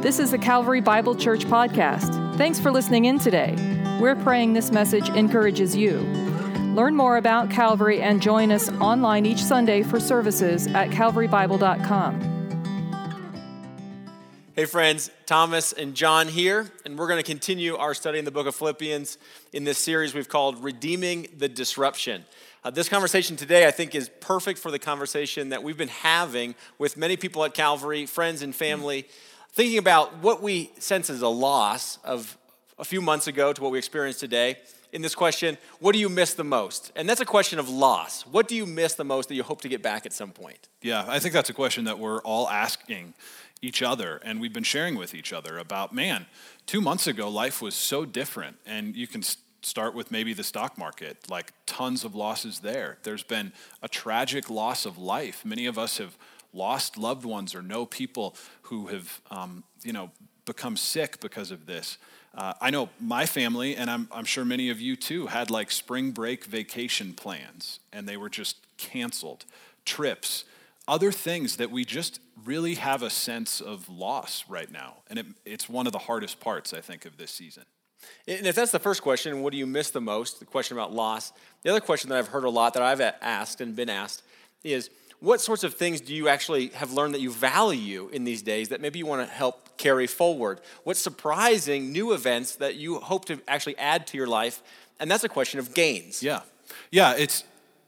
This is the Calvary Bible Church podcast. Thanks for listening in today. We're praying this message encourages you. Learn more about Calvary and join us online each Sunday for services at calvarybible.com. Hey, friends, Thomas and John here, and we're going to continue our study in the book of Philippians in this series we've called Redeeming the Disruption. Uh, this conversation today, I think, is perfect for the conversation that we've been having with many people at Calvary, friends and family, thinking about what we sense as a loss of a few months ago to what we experienced today. In this question, what do you miss the most? And that's a question of loss. What do you miss the most that you hope to get back at some point? Yeah, I think that's a question that we're all asking each other and we've been sharing with each other about man two months ago life was so different and you can start with maybe the stock market, like tons of losses there. There's been a tragic loss of life. Many of us have lost loved ones or know people who have, um, you know, become sick because of this. Uh, I know my family, and I'm, I'm sure many of you too, had like spring break vacation plans, and they were just canceled. Trips, other things that we just really have a sense of loss right now. And it, it's one of the hardest parts, I think, of this season. And if that's the first question, what do you miss the most? The question about loss. The other question that I've heard a lot that I've asked and been asked is what sorts of things do you actually have learned that you value in these days that maybe you want to help carry forward? What surprising new events that you hope to actually add to your life? And that's a question of gains. Yeah. Yeah, it's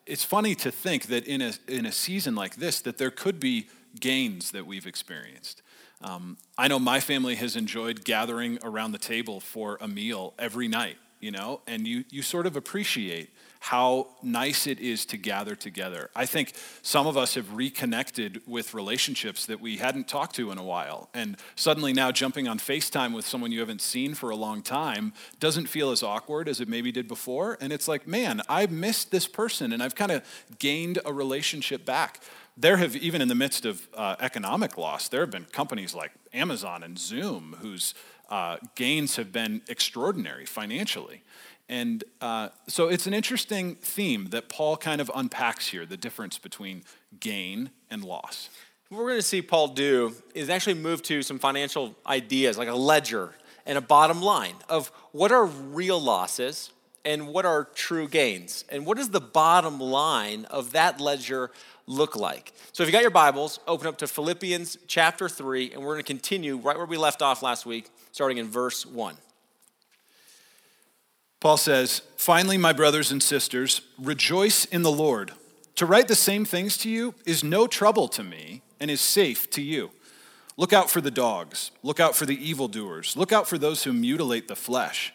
it's funny to think that in a in a season like this that there could be gains that we've experienced. Um, I know my family has enjoyed gathering around the table for a meal every night, you know, and you, you sort of appreciate how nice it is to gather together. I think some of us have reconnected with relationships that we hadn't talked to in a while. And suddenly now jumping on FaceTime with someone you haven't seen for a long time doesn't feel as awkward as it maybe did before. And it's like, man, I've missed this person and I've kind of gained a relationship back there have, even in the midst of uh, economic loss, there have been companies like Amazon and Zoom whose uh, gains have been extraordinary financially. And uh, so it's an interesting theme that Paul kind of unpacks here the difference between gain and loss. What we're going to see Paul do is actually move to some financial ideas like a ledger and a bottom line of what are real losses and what are true gains. And what does the bottom line of that ledger look like? So if you got your Bibles, open up to Philippians chapter 3, and we're going to continue right where we left off last week, starting in verse 1. Paul says, Finally, my brothers and sisters, rejoice in the Lord. To write the same things to you is no trouble to me and is safe to you. Look out for the dogs, look out for the evildoers, look out for those who mutilate the flesh.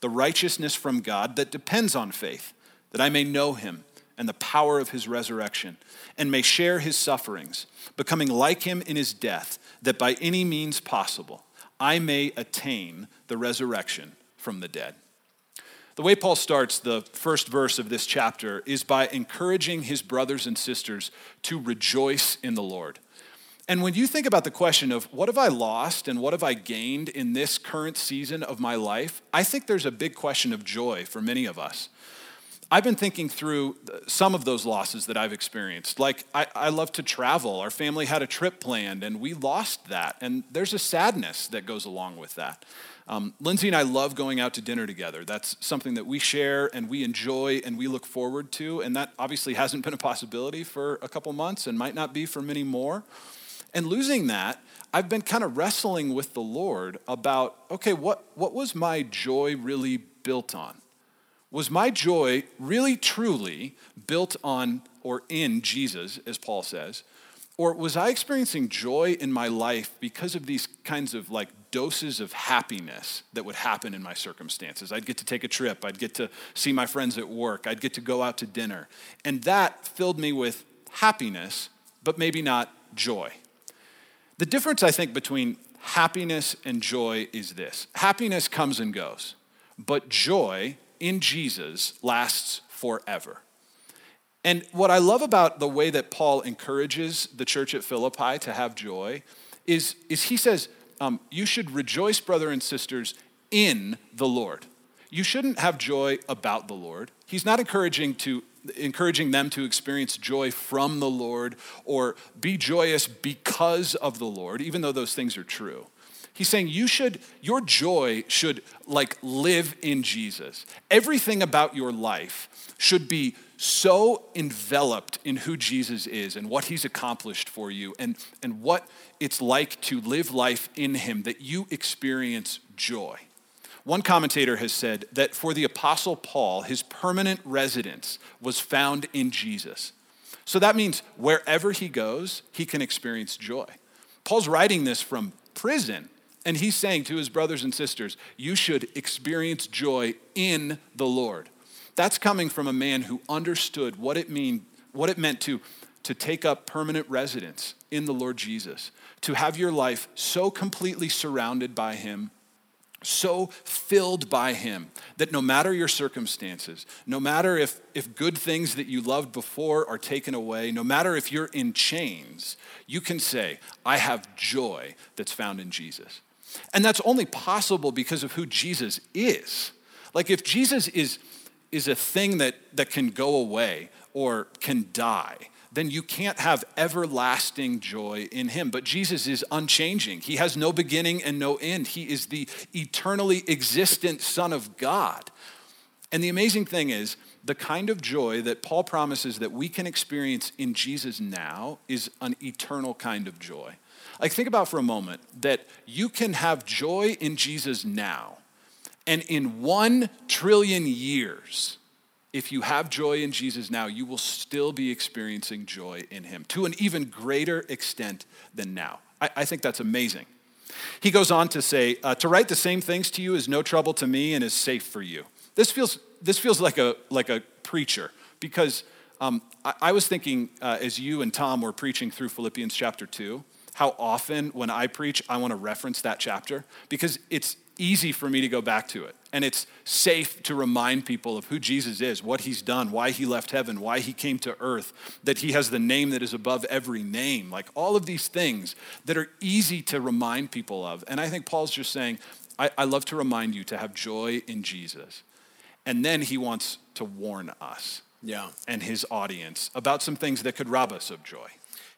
the righteousness from God that depends on faith, that I may know him and the power of his resurrection, and may share his sufferings, becoming like him in his death, that by any means possible I may attain the resurrection from the dead. The way Paul starts the first verse of this chapter is by encouraging his brothers and sisters to rejoice in the Lord. And when you think about the question of what have I lost and what have I gained in this current season of my life, I think there's a big question of joy for many of us. I've been thinking through some of those losses that I've experienced. Like, I, I, love to travel. Our family had a trip planned, and we lost that. And there's a sadness that goes along with that. Um, Lindsay and I love going out to dinner together. That's something that we share and we enjoy and we look forward to. And that obviously hasn't been a possibility for a couple months and might not be for many more. And losing that, I've been kind of wrestling with the Lord about okay, what, what was my joy really built on? Was my joy really truly built on or in Jesus, as Paul says? Or was I experiencing joy in my life because of these kinds of like doses of happiness that would happen in my circumstances? I'd get to take a trip, I'd get to see my friends at work, I'd get to go out to dinner. And that filled me with happiness, but maybe not joy. The difference, I think, between happiness and joy is this happiness comes and goes, but joy in Jesus lasts forever. And what I love about the way that Paul encourages the church at Philippi to have joy is, is he says, um, You should rejoice, brother and sisters, in the Lord. You shouldn't have joy about the Lord. He's not encouraging, to, encouraging them to experience joy from the Lord or be joyous because of the Lord, even though those things are true. He's saying you should, your joy should like live in Jesus. Everything about your life should be so enveloped in who Jesus is and what he's accomplished for you and, and what it's like to live life in him that you experience joy. One commentator has said that for the Apostle Paul, his permanent residence was found in Jesus. So that means wherever he goes, he can experience joy. Paul's writing this from prison, and he's saying to his brothers and sisters, You should experience joy in the Lord. That's coming from a man who understood what it, mean, what it meant to, to take up permanent residence in the Lord Jesus, to have your life so completely surrounded by Him, so filled by Him, that no matter your circumstances, no matter if, if good things that you loved before are taken away, no matter if you're in chains, you can say, I have joy that's found in Jesus. And that's only possible because of who Jesus is. Like if Jesus is is a thing that, that can go away or can die, then you can't have everlasting joy in him. But Jesus is unchanging. He has no beginning and no end. He is the eternally existent Son of God. And the amazing thing is, the kind of joy that Paul promises that we can experience in Jesus now is an eternal kind of joy. Like, think about for a moment that you can have joy in Jesus now and in one trillion years, if you have joy in Jesus now, you will still be experiencing joy in Him to an even greater extent than now. I, I think that's amazing. He goes on to say, uh, To write the same things to you is no trouble to me and is safe for you. This feels, this feels like, a, like a preacher because um, I, I, was thinking uh, as you and Tom were preaching through Philippians chapter 2, how often when I preach, I want to reference that chapter because it's easy for me to go back to it. And it's safe to remind people of who Jesus is, what he's done, why he left heaven, why he came to earth, that he has the name that is above every name. Like all of these things that are easy to remind people of. And I think Paul's just saying, I, I love to remind you to have joy in Jesus. And then he wants to warn us yeah. and his audience about some things that could rob us of joy.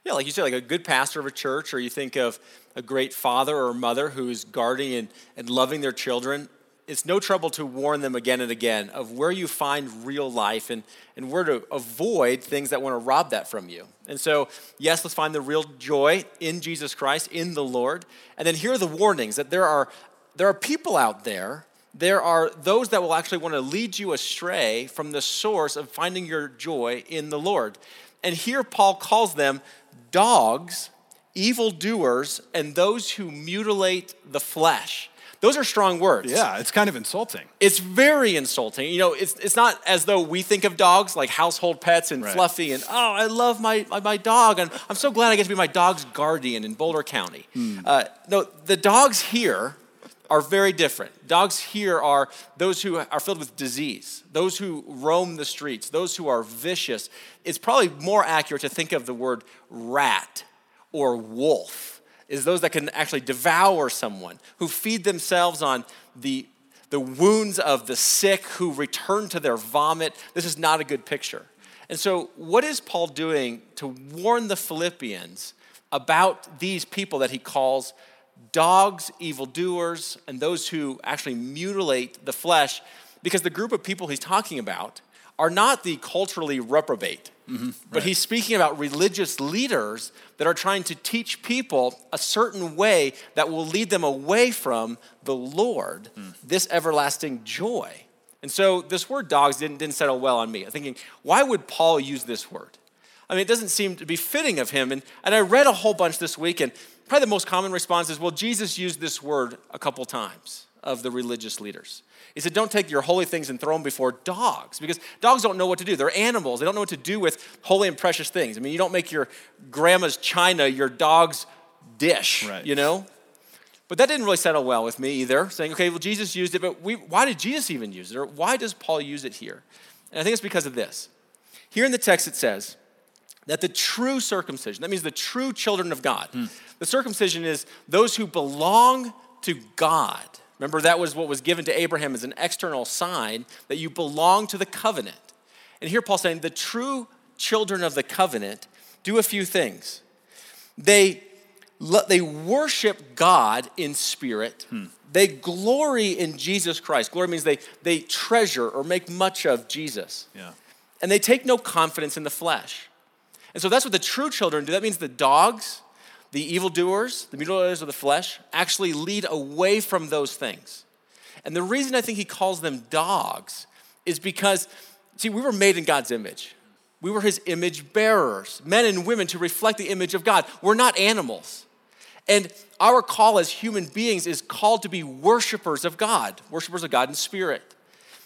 Yeah, like you said, like a good pastor of a church, or you think of a great father or mother who's guarding and, and loving their children. It's no trouble to warn them again and again of where you find real life and, and where to avoid things that want to rob that from you. And so, yes, let's find the real joy in Jesus Christ, in the Lord. And then here are the warnings that there are, there are people out there there are those that will actually want to lead you astray from the source of finding your joy in the Lord. And here Paul calls them dogs, evildoers, and those who mutilate the flesh. Those are strong words. Yeah, it's kind of insulting. It's very insulting. You know, it's, it's not as though we think of dogs like household pets and right. fluffy and, oh, I love my, my dog. And I'm so glad I get to be my dog's guardian in Boulder County. Hmm. Uh, no, the dogs here are very different. Dogs here are those who are filled with disease, those who roam the streets, those who are vicious. It's probably more accurate to think of the word rat or wolf, is those that can actually devour someone, who feed themselves on the, the wounds of the sick, who return to their vomit. This is not a good picture. And so, what is Paul doing to warn the Philippians about these people that he calls dogs, evildoers, and those who actually mutilate the flesh, because the group of people he's talking about are not the culturally reprobate. Mm-hmm, but he's speaking about religious leaders that are trying to teach people a certain way that will lead them away from the Lord, mm. this everlasting joy. And so this word dogs didn't, didn't settle well on me. I'm thinking, why would Paul use this word? I mean, it doesn't seem to be fitting of him. And, and I read a whole bunch this week, and probably the most common response is, well, Jesus used this word a couple times of the religious leaders. He said, Don't take your holy things and throw them before dogs, because dogs don't know what to do. They're animals, they don't know what to do with holy and precious things. I mean, you don't make your grandma's china your dog's dish, right. you know? But that didn't really settle well with me either, saying, okay, well, Jesus used it, but we, why did Jesus even use it? Or why does Paul use it here? And I think it's because of this. Here in the text it says that the true circumcision, that means the true children of God, hmm. the circumcision is those who belong to God Remember, that was what was given to Abraham as an external sign that you belong to the covenant. And here Paul's saying the true children of the covenant do a few things. They, they worship God in spirit. Hmm. They glory in Jesus Christ. Glory means they, they treasure or make much of Jesus. Yeah. And they take no confidence in the flesh. And so that's what the true children do. That means the dogs, the evildoers, the mutilators of the flesh, actually lead away from those things. And the reason I think he calls them dogs is because, see, we were made in God's image. We were his image bearers, men and women to reflect the image of God. We're not animals. And our call as human beings is called to be worshipers of God, worshipers of God in spirit.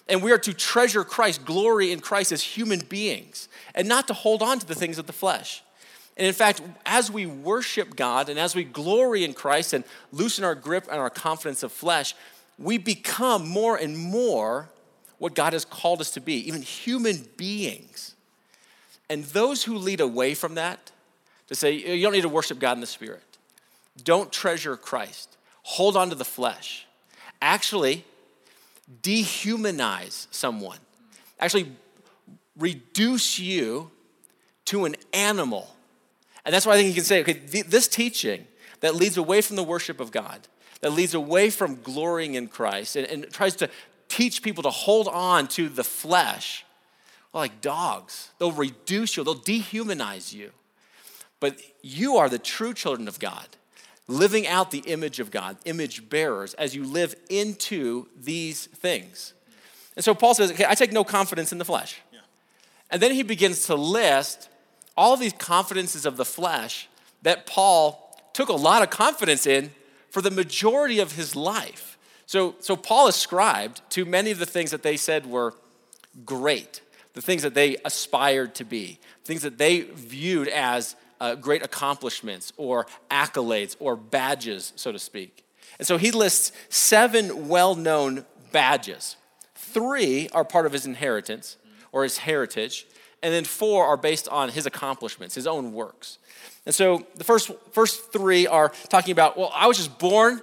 And we are to treasure Christ, glory in Christ as human beings, and not to hold on to the things of the flesh. And in fact, as we worship God and as we glory in Christ and loosen our grip and our confidence of flesh, we become more and more what God has called us to be, even human beings. And those who lead away from that, to say, you don't need to worship God in the Spirit, don't treasure Christ, hold on to the flesh, actually dehumanize someone, actually reduce you to an animal and that's why I think you can say, okay, this teaching that leads away from the worship of God, that leads away from glorying in Christ, and, and tries to teach people to hold on to the flesh, well, like dogs. They'll reduce you, they'll dehumanize you. But you are the true children of God, living out the image of God, image bearers, as you live into these things. And so Paul says, okay, I take no confidence in the flesh. Yeah. And then he begins to list all these confidences of the flesh that Paul took a lot of confidence in for the majority of his life. So, so Paul ascribed to many of the things that they said were great, the things that they aspired to be, things that they viewed as uh, great accomplishments or accolades or badges, so to speak. And so he lists seven well known badges. Three are part of his inheritance or his heritage, and then four are based on his accomplishments, his own works. And so the first, first three are talking about, well, I was just born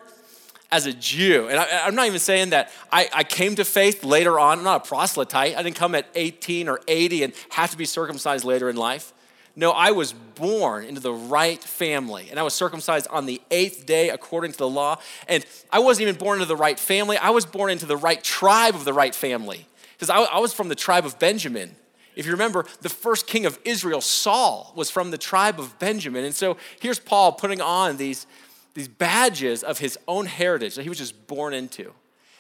as a Jew. And I, am not even saying that I, I, came to faith later on. I'm not a proselyte. I didn't come at 18 or 80 and have to be circumcised later in life. No, I was born into the right family, and I was circumcised on the eighth day according to the law. And I wasn't even born into the right family, I was born into the right tribe of the right family. Because I, I was from the tribe of Benjamin. If you remember, the first king of Israel, Saul, was from the tribe of Benjamin. And so here's Paul putting on these, these badges of his own heritage that he was just born into.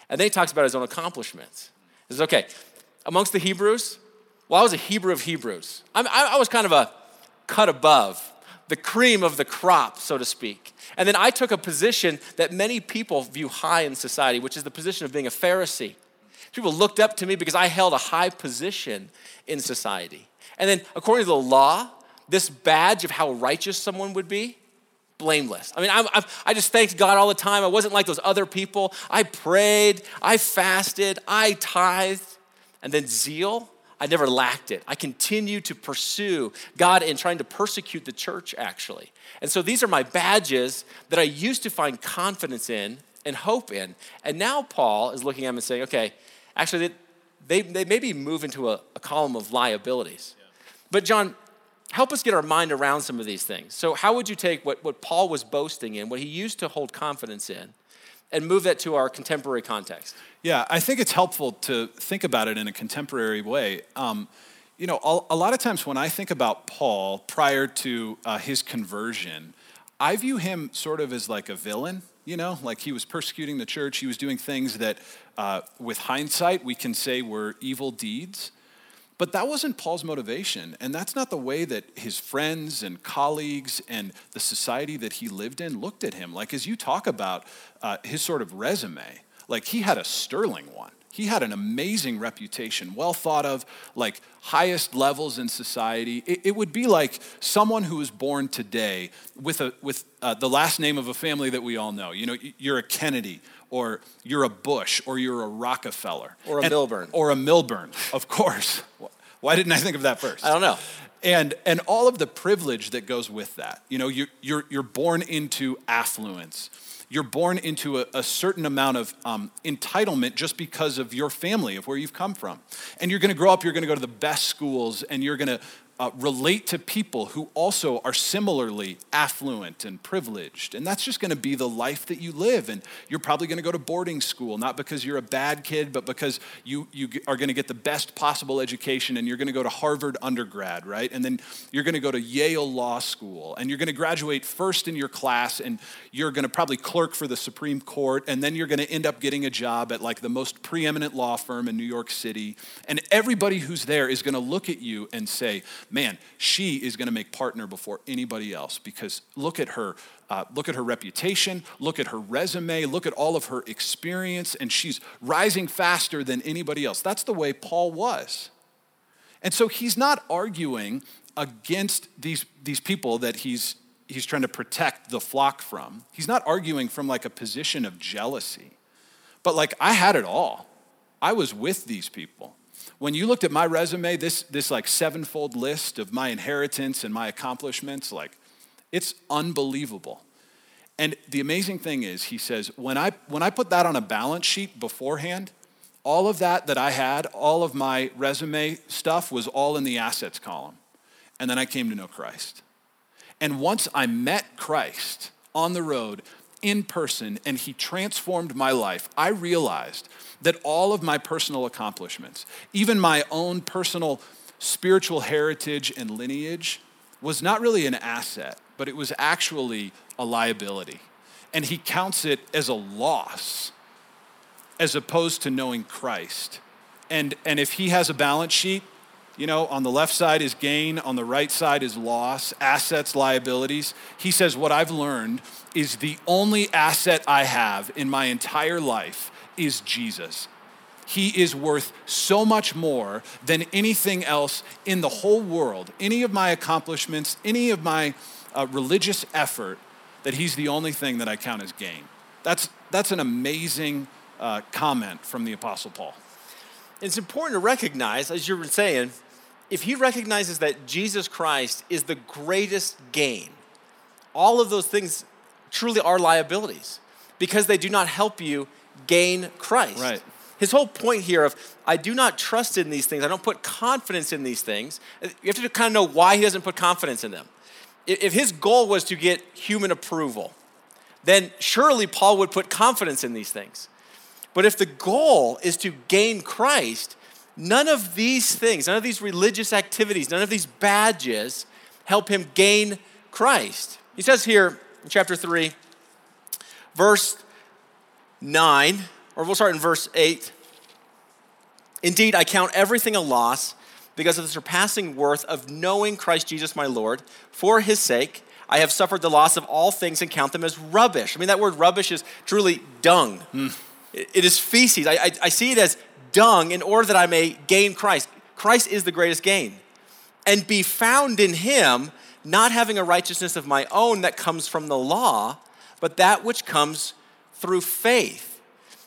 And then he talks about his own accomplishments. He says, okay, amongst the Hebrews, well, I was a Hebrew of Hebrews. I, I was kind of a cut above, the cream of the crop, so to speak. And then I took a position that many people view high in society, which is the position of being a Pharisee. People looked up to me because I held a high position in society. And then, according to the law, this badge of how righteous someone would be, blameless. I mean, I, I, I, just thanked God all the time. I wasn't like those other people. I prayed, I fasted, I tithed. And then zeal, I never lacked it. I continue to pursue God in trying to persecute the church, actually. And so these are my badges that I used to find confidence in and hope in. And now Paul is looking at them and saying, okay, actually, they, they maybe move into a, a column of liabilities. Yeah. But, John, help us get our mind around some of these things. So, how would you take what, what Paul was boasting in, what he used to hold confidence in, and move that to our contemporary context? Yeah, I think it's helpful to think about it in a contemporary way. Um, you know, a, a, lot of times when I think about Paul prior to uh, his conversion, I view him sort of as like a villain, you know, like he was persecuting the church. He was doing things that, uh, with hindsight, we can say were evil deeds. But that wasn't Paul's motivation. And that's not the way that his friends and colleagues and the society that he lived in looked at him. Like, as you talk about uh, his sort of resume, like he had a sterling one. He had an amazing reputation, well thought of, like highest levels in society. It, it would be like someone who was born today with, a, with uh, the last name of a family that we all know. You know, you're a Kennedy, or you're a Bush, or you're a Rockefeller. Or a and, Milburn. Or a Milburn, of course. Why didn't I think of that first? I don't know. And, and all of the privilege that goes with that. You know, you're, you're, you're born into affluence you're born into a, a certain amount of um, entitlement just because of your family, of where you've come from. And you're going to grow up, you're going to go to the best schools, and you're going to uh, relate to people who also are similarly affluent and privileged. And that's just going to be the life that you live. And you're probably going to go to boarding school, not because you're a bad kid, but because you, you are going to get the best possible education and you're going to go to Harvard undergrad, right? And then you're going to go to Yale Law School and you're going to graduate first in your class and you're going to probably clerk for the Supreme Court. And then you're going to end up getting a job at like the most preeminent law firm in New York City. And everybody who's there is going to look at you and say, man, she is going to make partner before anybody else because look at her. Uh, look at her reputation, look at her resume, look at all of her experience, and she's rising faster than anybody else. That's the way Paul was. And so he's not arguing against these, these people that he's, he's trying to protect the flock from. He's not arguing from like a position of jealousy, but like I had it all. I was with these people when you looked at my resume, this, this like sevenfold list of my inheritance and my accomplishments, like it's unbelievable. And the amazing thing is, he says, when I, when I put that on a balance sheet beforehand, all of that that I had, all of my resume stuff was all in the assets column. And then I came to know Christ. And once I met Christ on the road, in person and he transformed my life, I realized that all of my personal accomplishments, even my own personal spiritual heritage and lineage, was not really an asset, but it was actually a liability. And he counts it as a loss as opposed to knowing Christ. And, and if he has a balance sheet, you know, on the left side is gain, on the right side is loss, assets, liabilities. He says, What I've learned is the only asset I have in my entire life is Jesus. He is worth so much more than anything else in the whole world, any of my accomplishments, any of my uh, religious effort, that He's the only thing that I count as gain. That's, that's an amazing uh, comment from the Apostle Paul. It's important to recognize, as you were saying, if he recognizes that Jesus Christ is the greatest gain, all of those things truly are liabilities because they do not help you gain Christ. Right. His whole point here of I do not trust in these things, I don't put confidence in these things. You have to kind of know why he doesn't put confidence in them. If his goal was to get human approval, then surely Paul would put confidence in these things. But if the goal is to gain Christ, None of these things, none of these religious activities, none of these badges help him gain Christ. He says here in chapter 3, verse 9, or we'll start in verse 8. Indeed, I count everything a loss because of the surpassing worth of knowing Christ Jesus my Lord. For his sake, I have suffered the loss of all things and count them as rubbish. I mean, that word rubbish is truly dung. Mm. It is feces. I, I, I, see it as dung in order that I may gain Christ. Christ is the greatest gain. And be found in him, not having a righteousness of my own that comes from the law, but that which comes through faith.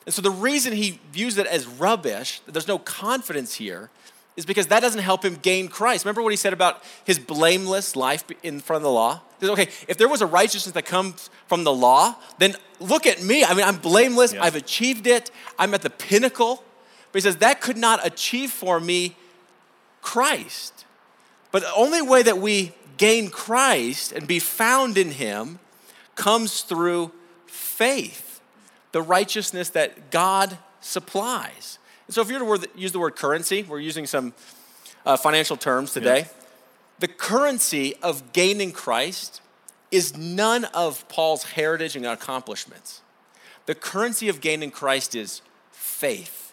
And so the reason he views it as rubbish, that there's no confidence here, is because that doesn't help him gain Christ. Remember what he said about his blameless life in front of the law? He says, okay, if there was a righteousness that comes from the law, then look at me. I mean, I'm blameless. Yeah. I've achieved it. I'm at the pinnacle. But he says, that could not achieve for me Christ. But the only way that we gain Christ and be found in him comes through faith. The righteousness that God supplies. And so if you were to use the word currency, we're using some uh, financial terms today. Yeah. The currency of gaining Christ is none of Paul's heritage and accomplishments. The currency of gaining Christ is faith.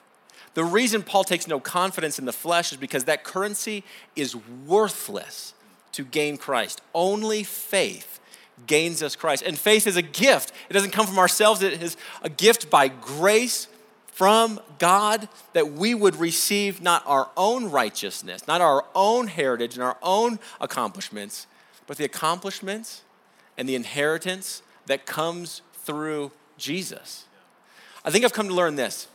The reason Paul takes no confidence in the flesh is because that currency is worthless to gain Christ. Only faith gains us Christ. And faith is a gift. It doesn't come from ourselves, it is a gift by grace from God that we would receive not our own righteousness, not our own heritage and our own accomplishments, but the accomplishments and the inheritance that comes through Jesus. I think I've come to learn this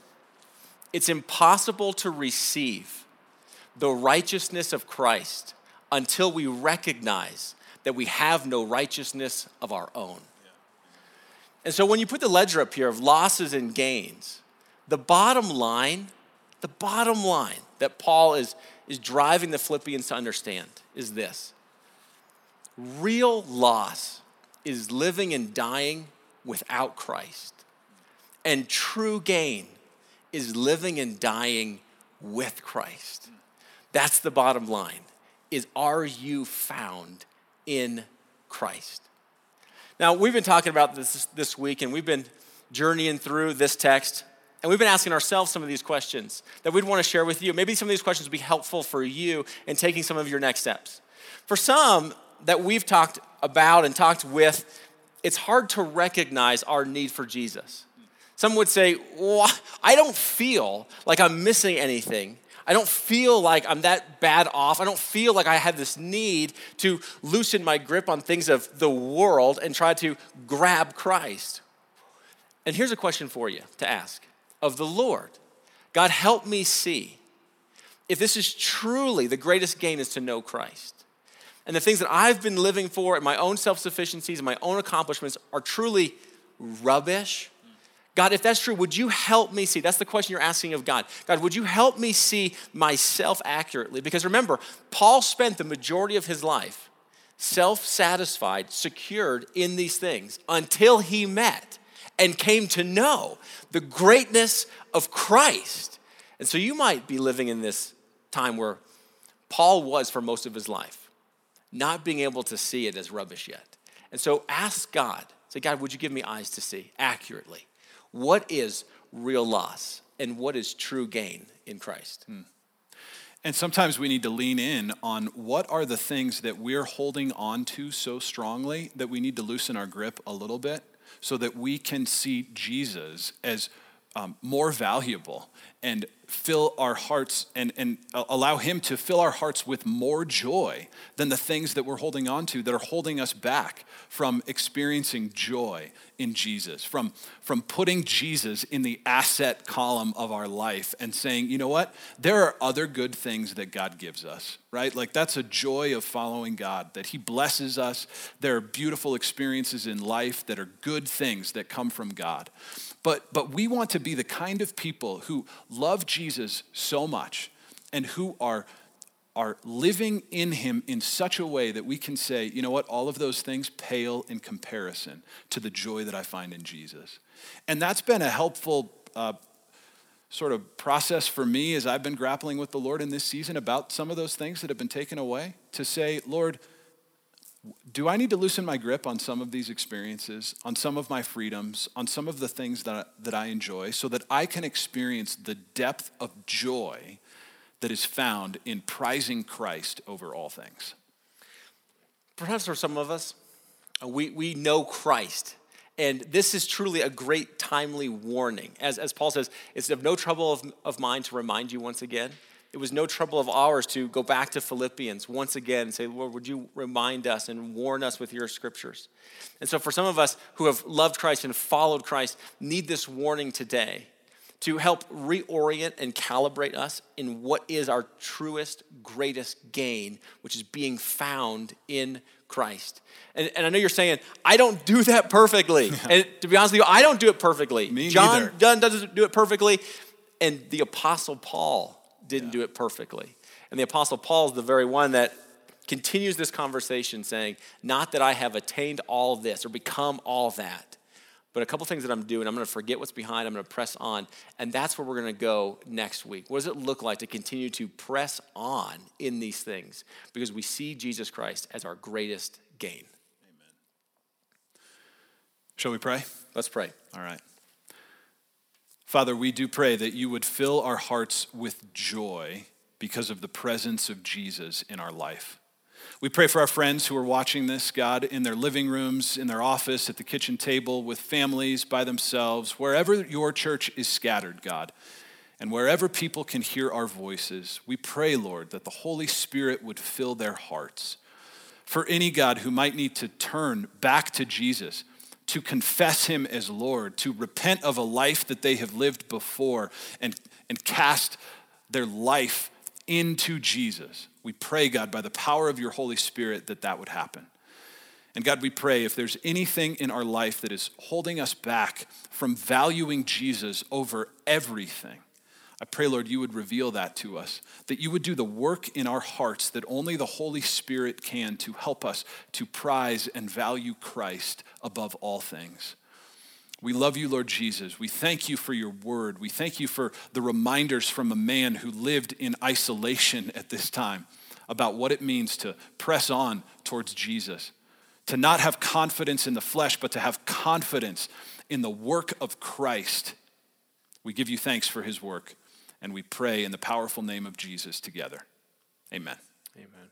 it's impossible to receive the righteousness of Christ until we recognize that we have no righteousness of our own. And so when you put the ledger up here of losses and gains, the bottom line, the bottom line that Paul is, is driving the Philippians to understand is this real loss is living and dying without Christ, and true gain is living and dying with Christ. That's the bottom line is are you found in Christ? Now, we've been talking about this this week and we've been journeying through this text and we've been asking ourselves some of these questions that we'd want to share with you. Maybe some of these questions would be helpful for you in taking some of your next steps. For some that we've talked about and talked with, it's hard to recognize our need for Jesus. Some would say, well, I don't feel like I'm missing anything. I don't feel like I'm that bad off. I don't feel like I have this need to loosen my grip on things of the world and try to grab Christ. And here's a question for you to ask of the Lord. God, help me see if this is truly the greatest gain is to know Christ. And the things that I've been living for and my own self sufficiencies and my own accomplishments are truly rubbish. God, if that's true, would you help me see? That's the question you're asking of God. God, would you help me see myself accurately? Because remember, Paul spent the majority of his life self satisfied, secured in these things until he met and came to know the greatness of Christ. And so you might be living in this time where Paul was for most of his life, not being able to see it as rubbish yet. And so ask God, say, God, would you give me eyes to see accurately? What is real loss and what is true gain in Christ? Hmm. And sometimes we need to lean in on what are the things that we're holding on to so strongly that we need to loosen our grip a little bit so that we can see Jesus as um, more valuable and fill our hearts and, and allow Him to fill our hearts with more joy than the things that we're holding on to that are holding us back from experiencing joy in Jesus, from, from putting Jesus in the asset column of our life and saying, you know what? There are other good things that God gives us, right? Like that's a joy of following God, that He blesses us. There are beautiful experiences in life that are good things that come from God. But, but we want to be the kind of people who love Jesus so much and who are, are living in him in such a way that we can say, you know what, all of those things pale in comparison to the joy that I find in Jesus. And that's been a helpful uh, sort of process for me as I've been grappling with the Lord in this season about some of those things that have been taken away to say, Lord, do I need to loosen my grip on some of these experiences, on some of my freedoms, on some of the things that I, that I enjoy, so that I can experience the depth of joy that is found in prizing Christ over all things? Perhaps for some of us, uh, we, we know Christ. And this is truly a great timely warning. As, as Paul says, it's of no trouble of, of mine to remind you once again it was no trouble of ours to go back to Philippians once again and say, Lord, would you remind us and warn us with your scriptures? And so, for some of us who have loved Christ and followed Christ, need this warning today to help reorient and calibrate us in what is our truest, greatest gain, which is being found in Christ. And, and I know you're saying, I don't do that perfectly. Yeah. And to be honest with you, I don't do it perfectly. Me John Dunn doesn't do it perfectly. And the Apostle Paul didn't yeah. do it perfectly. And the Apostle Paul is the very one that continues this conversation saying, Not that I have attained all this or become all that, but a couple things that I'm doing. I'm going to forget what's behind, I'm going to press on. And that's where we're going to go next week. What does it look like to continue to press on in these things? Because we see Jesus Christ as our greatest gain. Amen. Shall we pray? Let's pray. All right. Father, we do pray that you would fill our hearts with joy because of the presence of Jesus in our life. We pray for our friends who are watching this, God, in their living rooms, in their office, at the kitchen table, with families, by themselves, wherever your church is scattered, God. And wherever people can hear our voices, we pray, Lord, that the Holy Spirit would fill their hearts. For any God who might need to turn back to Jesus, to confess him as Lord, to repent of a life that they have lived before, and, and cast their life into Jesus. We pray, God, by the power of your Holy Spirit, that that would happen. And God, we pray if there's anything in our life that is holding us back from valuing Jesus over everything, I pray, Lord, you would reveal that to us, that you would do the work in our hearts that only the Holy Spirit can to help us to prize and value Christ above all things. We love you, Lord Jesus. We thank you for your word. We thank you for the reminders from a man who lived in isolation at this time about what it means to press on towards Jesus, to not have confidence in the flesh, but to have confidence in the work of Christ. We give you thanks for his work, and we pray in the powerful name of Jesus together. Amen. Amen.